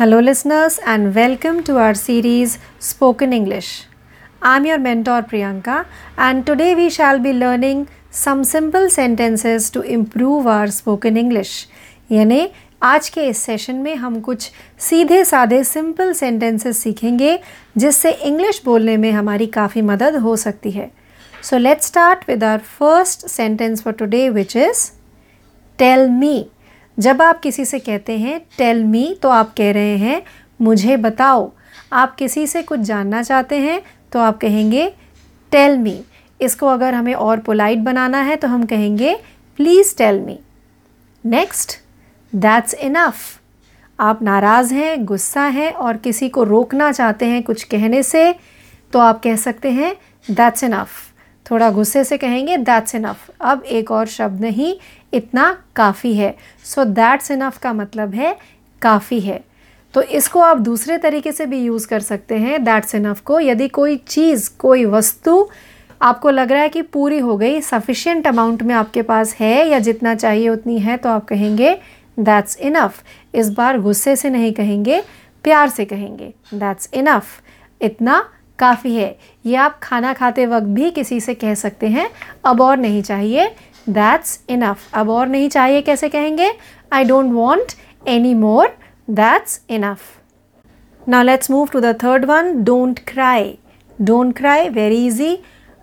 Hello, listeners, and welcome to our series Spoken English. I'm your mentor Priyanka, and today we shall be learning some simple sentences to improve our spoken English. यानी आज के इस session में हम कुछ सीधे साधे simple sentences सीखेंगे जिससे इंग्लिश बोलने में हमारी काफ़ी मदद हो सकती है so let's start with our first sentence for today which is tell me जब आप किसी से कहते हैं टेल मी तो आप कह रहे हैं, मुझे बताओ। आप किसी से कुछ जानना चाहते हैं तो आप कहेंगे टेल मी इसको अगर हमें और पोलाइट बनाना है तो हम कहेंगे please tell me next that's enough आप नाराज़ हैं, गुस्सा हैं और किसी को रोकना चाहते हैं कुछ कहने से तो आप कह सकते हैं दैट्स इनफ थोड़ा गुस्से से कहेंगे दैट्स इनफ अब एक और शब्द नहीं, इतना काफ़ी है। सो दैट्स इनफ का मतलब है काफ़ी है। तो इसको आप दूसरे तरीके से भी यूज़ कर सकते हैं दैट्स इनफ को। यदि कोई चीज़, कोई वस्तु आपको लग रहा है कि पूरी हो गई सफिशियंट अमाउंट में आपके पास है या जितना चाहिए उतनी है तो आप कहेंगे दैट्स इनफ इस बार गुस्से से नहीं कहेंगे, प्यार से कहेंगे दैट्स इनफ इतना काफ़ी है। ये आप खाना खाते वक्त भी किसी से कह सकते हैं, अब और नहीं चाहिए। दैट्स इनफ अब और नहीं चाहिए कैसे कहेंगे? I don't want any more that's enough now let's move to the third one don't cry don't cry very easy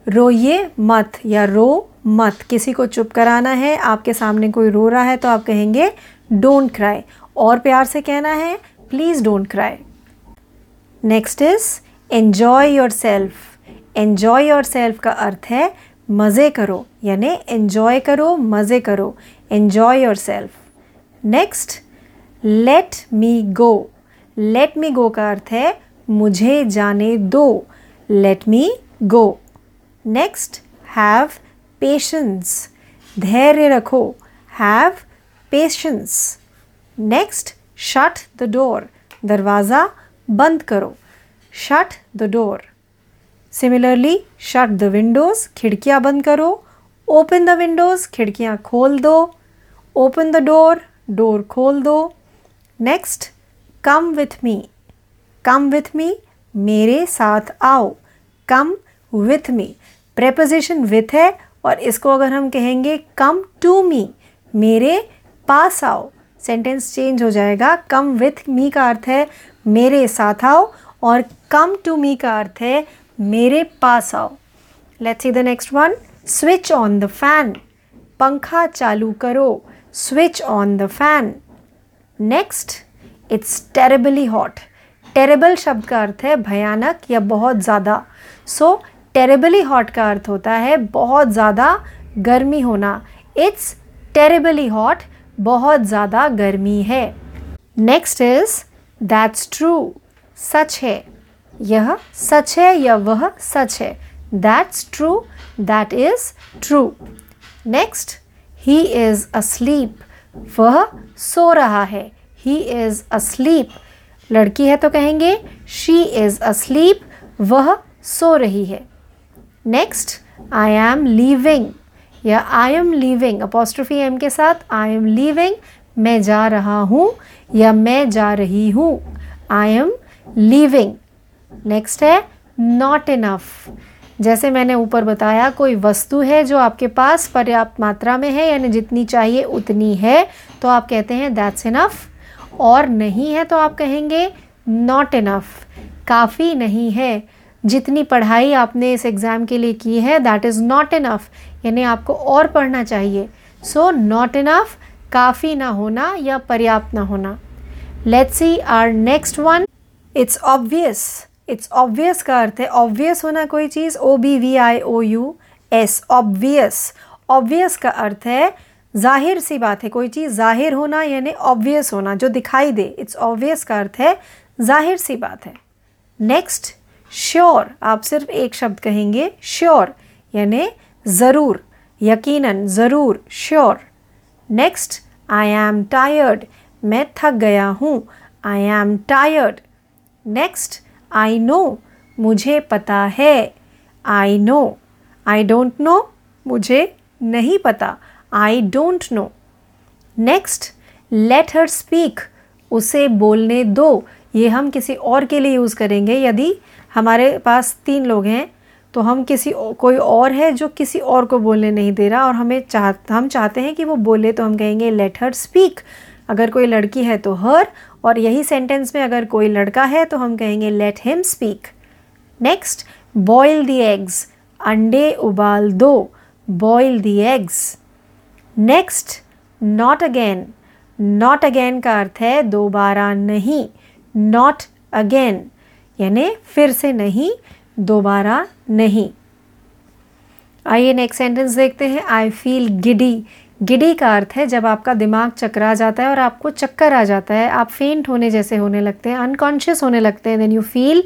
रोइए मत या रो मत। किसी को चुप कराना है, आपके सामने कोई रो रहा है तो आप कहेंगे डोंट क्राई और प्यार से कहना है please don't cry next is enjoy yourself enjoy yourself का अर्थ है मज़े करो, यानी एन्जॉय करो, मज़े करो. Enjoy yourself next let me go let me go का अर्थ है मुझे जाने दो. Let me go next have patience धैर्य रखो. Have patience next shut the door दरवाज़ा बंद करो. Shut the door similarly shut the windows खिड़कियाँ बंद करो ओपन द विंडोज़ खिड़कियाँ खोल दो ओपन द डोर डोर खोल दो next come with me come with me मेरे साथ आओ come with me preposition with है और इसको अगर हम कहेंगे कम टू मी मेरे पास आओ सेंटेंस चेंज हो जाएगा कम विथ मी का अर्थ है मेरे साथ आओ और कम टू मी का अर्थ है, मेरे पास आओ। Let's see the next one switch on the fan पंखा चालू करो। Switch on the fan next it's terribly hot terrible शब्द का अर्थ है भयानक या बहुत ज़्यादा। सो टेरेबली हॉट का अर्थ होता है बहुत ज़्यादा गर्मी होना। इट्स टेरेबली हॉट बहुत ज़्यादा गर्मी है। नेक्स्ट इज़ दैट्स ट्रू सच है। यह सच है या वह सच है। That's true that is true next he is asleep वह सो रहा है। ही इज़ अस्लीप लड़की है तो कहेंगे शी इज़ अस्लीप वह सो रही है। नेक्स्ट आई एम लीविंग या I am leaving apostrophe M के साथ आई एम लीविंग मैं जा रहा हूँ या मैं जा रही हूँ। आई एम लीविंग नेक्स्ट है नॉट इनफ जैसे मैंने ऊपर बताया, कोई वस्तु है जो आपके पास पर्याप्त मात्रा में है, यानी जितनी चाहिए उतनी है तो आप कहते हैं दैट्स इनफ और नहीं है तो आप कहेंगे नॉट इनफ काफ़ी नहीं है। जितनी पढ़ाई आपने इस एग्ज़ाम के लिए की है दैट इज़ नॉट इनफ यानी आपको और पढ़ना चाहिए। सो नॉट इनफ काफ़ी ना होना या पर्याप्त ना होना। Let's see our next one it's obvious it's obvious का अर्थ है ऑब्वियस होना कोई चीज़ O B V I O U S obvious obvious का अर्थ है, ज़ाहिर सी बात है, कोई चीज़ ज़ाहिर होना यानी ऑब्वियस होना, जो दिखाई दे. इट्स ऑब्वियस का अर्थ है, ज़ाहिर सी बात है. नेक्स्ट श्योर आप सिर्फ़ एक शब्द कहेंगे श्योर यानी ज़रूर, यकीनन, ज़रूर sure next I am tired मैं थक गया हूँ. I am tired next I know मुझे पता है. I know I don't know मुझे नहीं पता. I don't know next let her speak उसे बोलने दो. ये हम किसी और के लिए यूज़ करेंगे. यदि हमारे पास तीन लोग हैं तो हम किसी कोई और है जो किसी और को बोलने नहीं दे रहा और हमें चाह, हम चाहते हैं कि वो बोले तो हम कहेंगे लेट हर स्पीक अगर कोई लड़की है तो हर और यही सेंटेंस में अगर कोई लड़का है तो हम कहेंगे let him speak next boil the eggs अंडे उबाल दो। Boil the eggs next not again not again का अर्थ है, दोबारा नहीं. नॉट अगेन यानी फिर से नहीं, दोबारा नहीं. आइए नेक्स्ट सेंटेंस देखते हैं। आई फील गिडी गिडी का अर्थ है जब आपका दिमाग चकरा जाता है और आपको चक्कर आ जाता है आप फेंट होने जैसे होने लगते हैं अनकॉन्शियस होने लगते हैं then you feel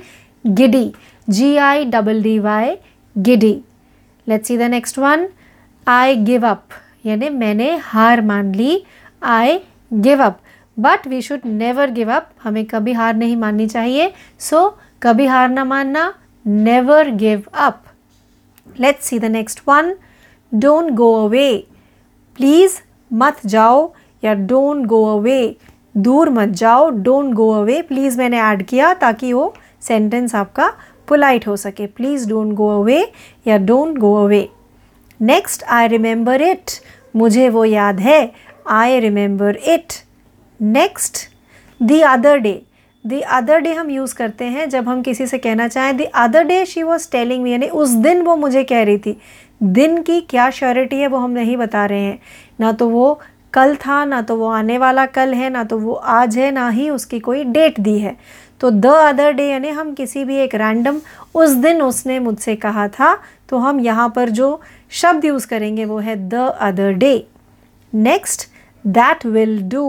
giddy G I double D Y giddy let's see the next one I give up यानी मैंने हार मान ली. I give up but we should never give up हमें कभी हार नहीं माननी चाहिए. सो so, कभी हार ना मानना. Never give up let's see the next one don't go away please मत जाओ या डोंट गो अवे दूर मत जाओ डोंट गो अवे प्लीज़ मैंने ऐड किया ताकि वो सेंटेंस आपका पोलाइट हो सके. प्लीज़ डोंट गो अवे या don't go away next I remember it मुझे वो याद है. I remember it next the other day the other day हम यूज़ करते हैं, जब हम किसी से कहना चाहें the other day she was telling me यानी उस दिन वो मुझे कह रही थी, दिन की क्या श्योरिटी है वो हम नहीं बता रहे हैं। ना तो वो कल था, ना तो वो आने वाला कल है, ना तो वो आज है, ना ही उसकी कोई डेट दी है। तो द अदर डे यानी हम किसी भी एक रैंडम उस दिन उसने मुझसे कहा था तो हम यहाँ पर जो शब्द यूज़ करेंगे वो है the other day next that will do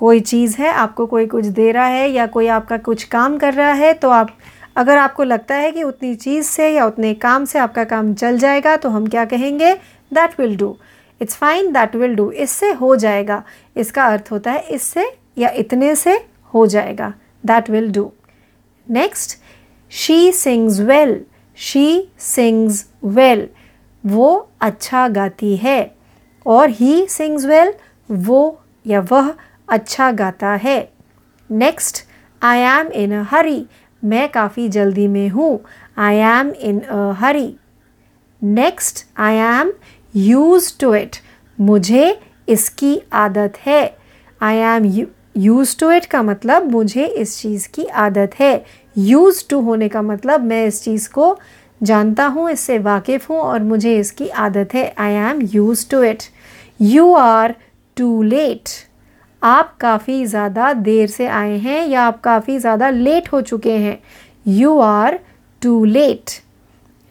कोई चीज़ है, आपको कोई कुछ दे रहा है या कोई आपका कुछ काम कर रहा है तो आप, अगर आपको लगता है कि उतनी चीज़ से या उतने काम से आपका काम चल जाएगा तो हम क्या कहेंगे? That will do it's fine that will do इससे हो जाएगा। इसका अर्थ होता है इससे या इतने से हो जाएगा। That will do next she sings well she sings well वो अच्छा गाती है। और ही सिंग्स वेल वो या वह अच्छा गाता है। Next I am in a हरी मैं काफ़ी जल्दी में हूँ। I am in a hurry next I am use to it मुझे इसकी आदत है। I am use to it का मतलब मुझे इस चीज़ की आदत है। यूज़ टू होने का मतलब मैं इस चीज़ को जानता हूँ, इससे वाकिफ़ हूँ और मुझे इसकी आदत है। I am use to it you are too late आप काफ़ी ज़्यादा देर से आए हैं या आप काफ़ी ज़्यादा लेट हो चुके हैं। You are too late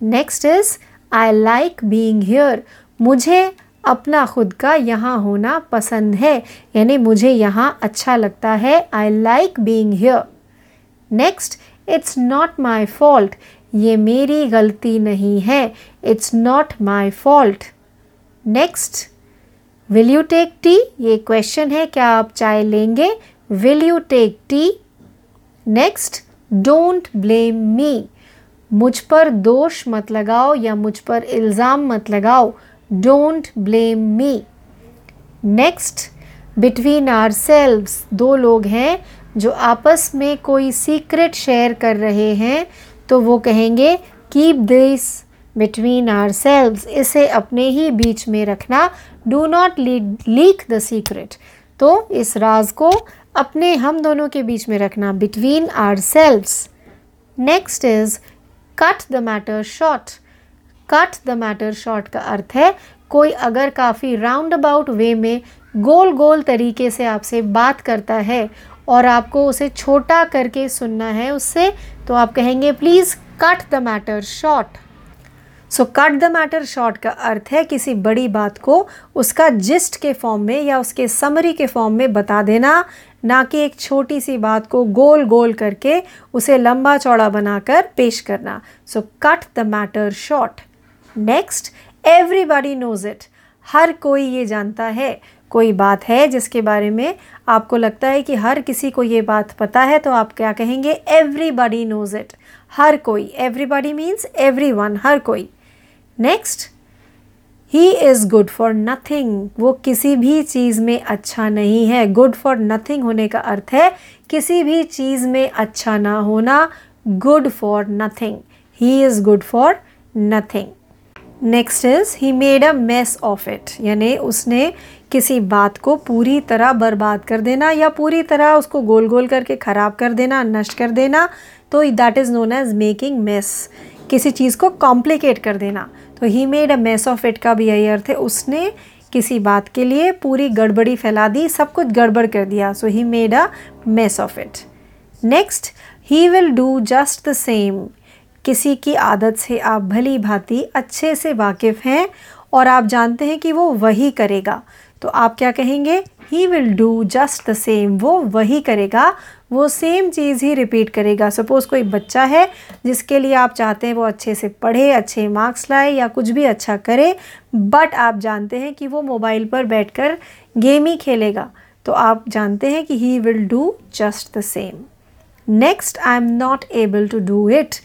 next is I like being here मुझे अपना खुद का यहाँ होना पसंद है। यानी मुझे यहाँ अच्छा लगता है। I like being here next it's not my fault ये मेरी गलती नहीं है। It's not my fault next will you take tea ये क्वेश्चन है, क्या आप चाय लेंगे? Will you take tea next don't blame me मुझ पर दोष मत लगाओ या मुझ पर इल्ज़ाम मत लगाओ। Don't blame me next between ourselves दो लोग हैं जो आपस में कोई सीक्रेट शेयर कर रहे हैं तो वो कहेंगे keep this between ourselves इसे अपने ही बीच में रखना। Do not leak the secret तो इस राज को अपने हम दोनों के बीच में रखना between ourselves next is cut the matter short cut the matter short का अर्थ है, कोई अगर काफ़ी राउंड अबाउट वे में गोल गोल तरीके से आपसे बात करता है और आपको उसे छोटा करके सुनना है उससे तो आप कहेंगे please cut the matter short so cut the matter short का अर्थ है किसी बड़ी बात को उसका जिस्ट के फॉर्म में या उसके समरी के फॉर्म में बता देना, ना कि एक छोटी सी बात को गोल गोल करके उसे लंबा चौड़ा बनाकर पेश करना। So cut the matter short next everybody knows it हर कोई ये जानता है। कोई बात है जिसके बारे में आपको लगता है कि हर किसी को ये बात पता है तो आप क्या कहेंगे? एवरीबडी नोज़ इट हर कोई. एवरीबडी मीन्स एवरी वन हर कोई. Next he is good for nothing वो किसी भी चीज़ में अच्छा नहीं है। गुड फॉर नथिंग होने का अर्थ है, किसी भी चीज़ में अच्छा ना होना good for nothing he is good for nothing next is he made a mess of it यानी उसने किसी बात को पूरी तरह बर्बाद कर देना या पूरी तरह उसको गोल गोल करके ख़राब कर देना, नष्ट कर देना तो that is known as making mess किसी चीज़ को कॉम्प्लिकेट कर देना। तो he made a mess of it का भी यही अर्थ है। उसने किसी बात के लिए पूरी गड़बड़ी फैला दी, सब कुछ गड़बड़ कर दिया। So he made a mess of it next he will do just the same किसी की आदत से आप भली भांति अच्छे से वाकिफ़ हैं और आप जानते हैं कि वो वही करेगा। तो आप क्या कहेंगे? He will do just the same वो वही करेगा, वो सेम चीज़ ही रिपीट करेगा। सपोज़ कोई बच्चा है, जिसके लिए आप चाहते हैं वो अच्छे से पढ़े, अच्छे मार्क्स लाए या कुछ भी अच्छा करे बट आप जानते हैं कि वो मोबाइल पर बैठकर गेम ही खेलेगा। तो आप जानते हैं कि he will do just the same next I am not able to do it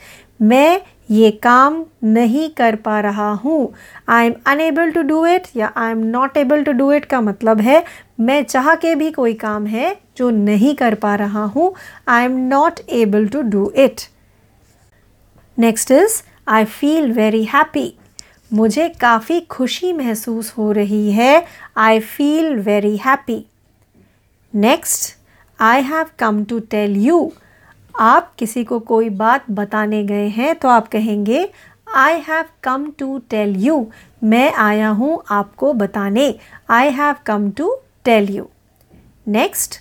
मैं ये काम नहीं कर पा रहा हूँ। I am unable to do it या I am not able to do it का मतलब है, मैं चाह के भी कोई काम है जो नहीं कर पा रहा हूँ। I am not able to do it next is I feel very happy मुझे काफ़ी खुशी महसूस हो रही है। I feel very happy next I have come to tell you आप किसी को कोई बात बताने गए हैं तो आप कहेंगे I have come to tell you मैं आया हूँ आपको बताने। I have come to tell you next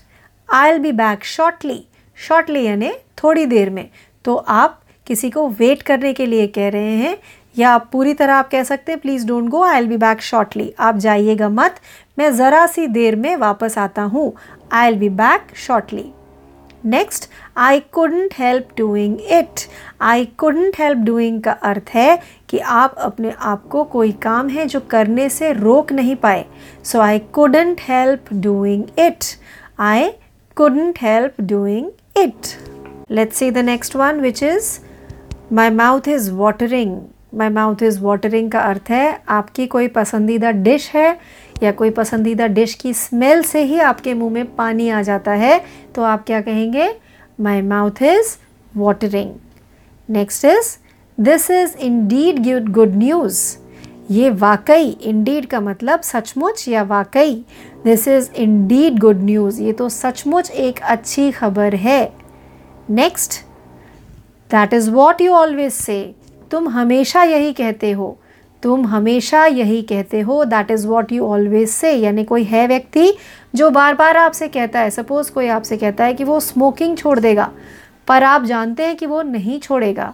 I'll be back shortly shortly यानी थोड़ी देर में। तो आप किसी को वेट करने के लिए कह रहे हैं, या आप पूरी तरह आप कह सकते हैं please don't go I'll be back shortly आप जाइएगा मत। मैं ज़रा सी देर में वापस आता हूँ। I'll be back shortly next I couldn't help doing it I couldn't help doing का अर्थ है कि आप अपने आप को कोई काम है जो करने से रोक नहीं पाए। So I couldn't help doing it I couldn't help doing it let's see the next one which is my mouth is watering my mouth is watering का अर्थ है, आपकी कोई पसंदीदा डिश है या कोई पसंदीदा डिश की स्मेल से ही आपके मुँह में पानी आ जाता है तो आप क्या कहेंगे? My mouth is watering next is this is indeed good good news ये वाकई इंडीड का मतलब सचमुच या वाकई? This is indeed good news ये तो सचमुच एक अच्छी खबर है। Next that is what you always say तुम हमेशा यही कहते हो। तुम हमेशा यही कहते हो। That is what you always say यानी कोई है व्यक्ति जो बार बार आपसे कहता है सपोज़ कोई आपसे कहता है कि वो स्मोकिंग छोड़ देगा, पर आप जानते हैं कि वो नहीं छोड़ेगा,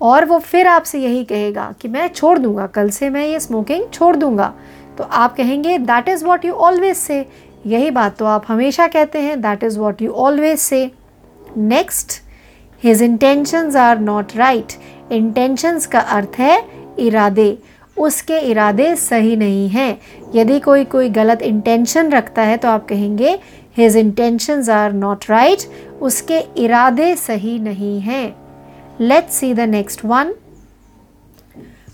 और वो फिर आपसे यही कहेगा कि मैं छोड़ दूँगा, कल से मैं ये स्मोकिंग छोड़ दूँगा। तो आप कहेंगे that is what you always say यही बात तो आप हमेशा कहते हैं। That is what you always say next his intentions are not right intentions का अर्थ है इरादे। उसके इरादे सही नहीं हैं। यदि कोई कोई गलत इंटेंशन रखता है तो आप कहेंगे his intentions are not right उसके इरादे सही नहीं हैं। Let's see the next one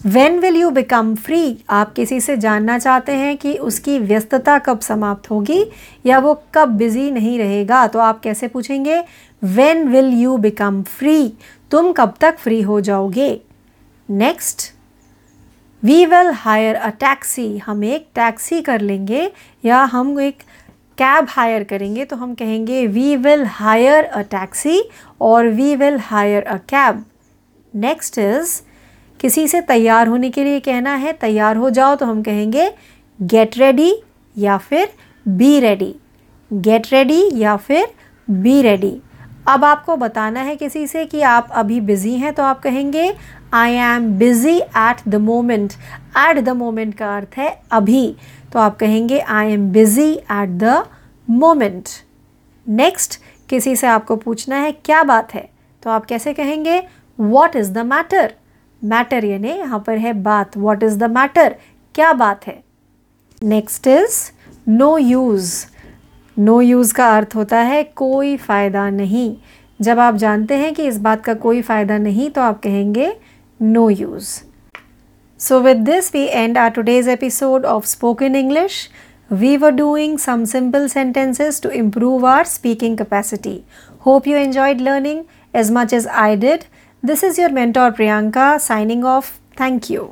when will you become free आप किसी से जानना चाहते हैं कि उसकी व्यस्तता कब समाप्त होगी, या वो कब बिज़ी नहीं रहेगा तो आप कैसे पूछेंगे when will you become free तुम कब तक फ्री हो जाओगे? Next we will hire a taxi हम एक टैक्सी कर लेंगे या हम एक कैब हायर करेंगे तो हम कहेंगे we will hire a taxi और we will hire a cab next is किसी से तैयार होने के लिए कहना है, तैयार हो जाओ तो हम कहेंगे गेट रेडी या फिर बी रेडी गेट रेडी या फिर बी रेडी अब आपको बताना है किसी से कि आप अभी बिज़ी हैं तो आप कहेंगे I am busy at the moment at the moment का अर्थ है अभी। तो आप कहेंगे I am busy at the moment next किसी से आपको पूछना है, क्या बात है? तो आप कैसे कहेंगे what is the matter matter यानी यहाँ पर है बात। वॉट इज़ द मैटर क्या बात है? Next is no use no use का अर्थ होता है कोई फ़ायदा नहीं। जब आप जानते हैं कि इस बात का कोई फ़ायदा नहीं तो आप कहेंगे no use. So with this we end our today's episode of spoken English we were doing some simple sentences to improve our speaking capacity hope you enjoyed learning as much as I did this is your mentor Priyanka signing off thank you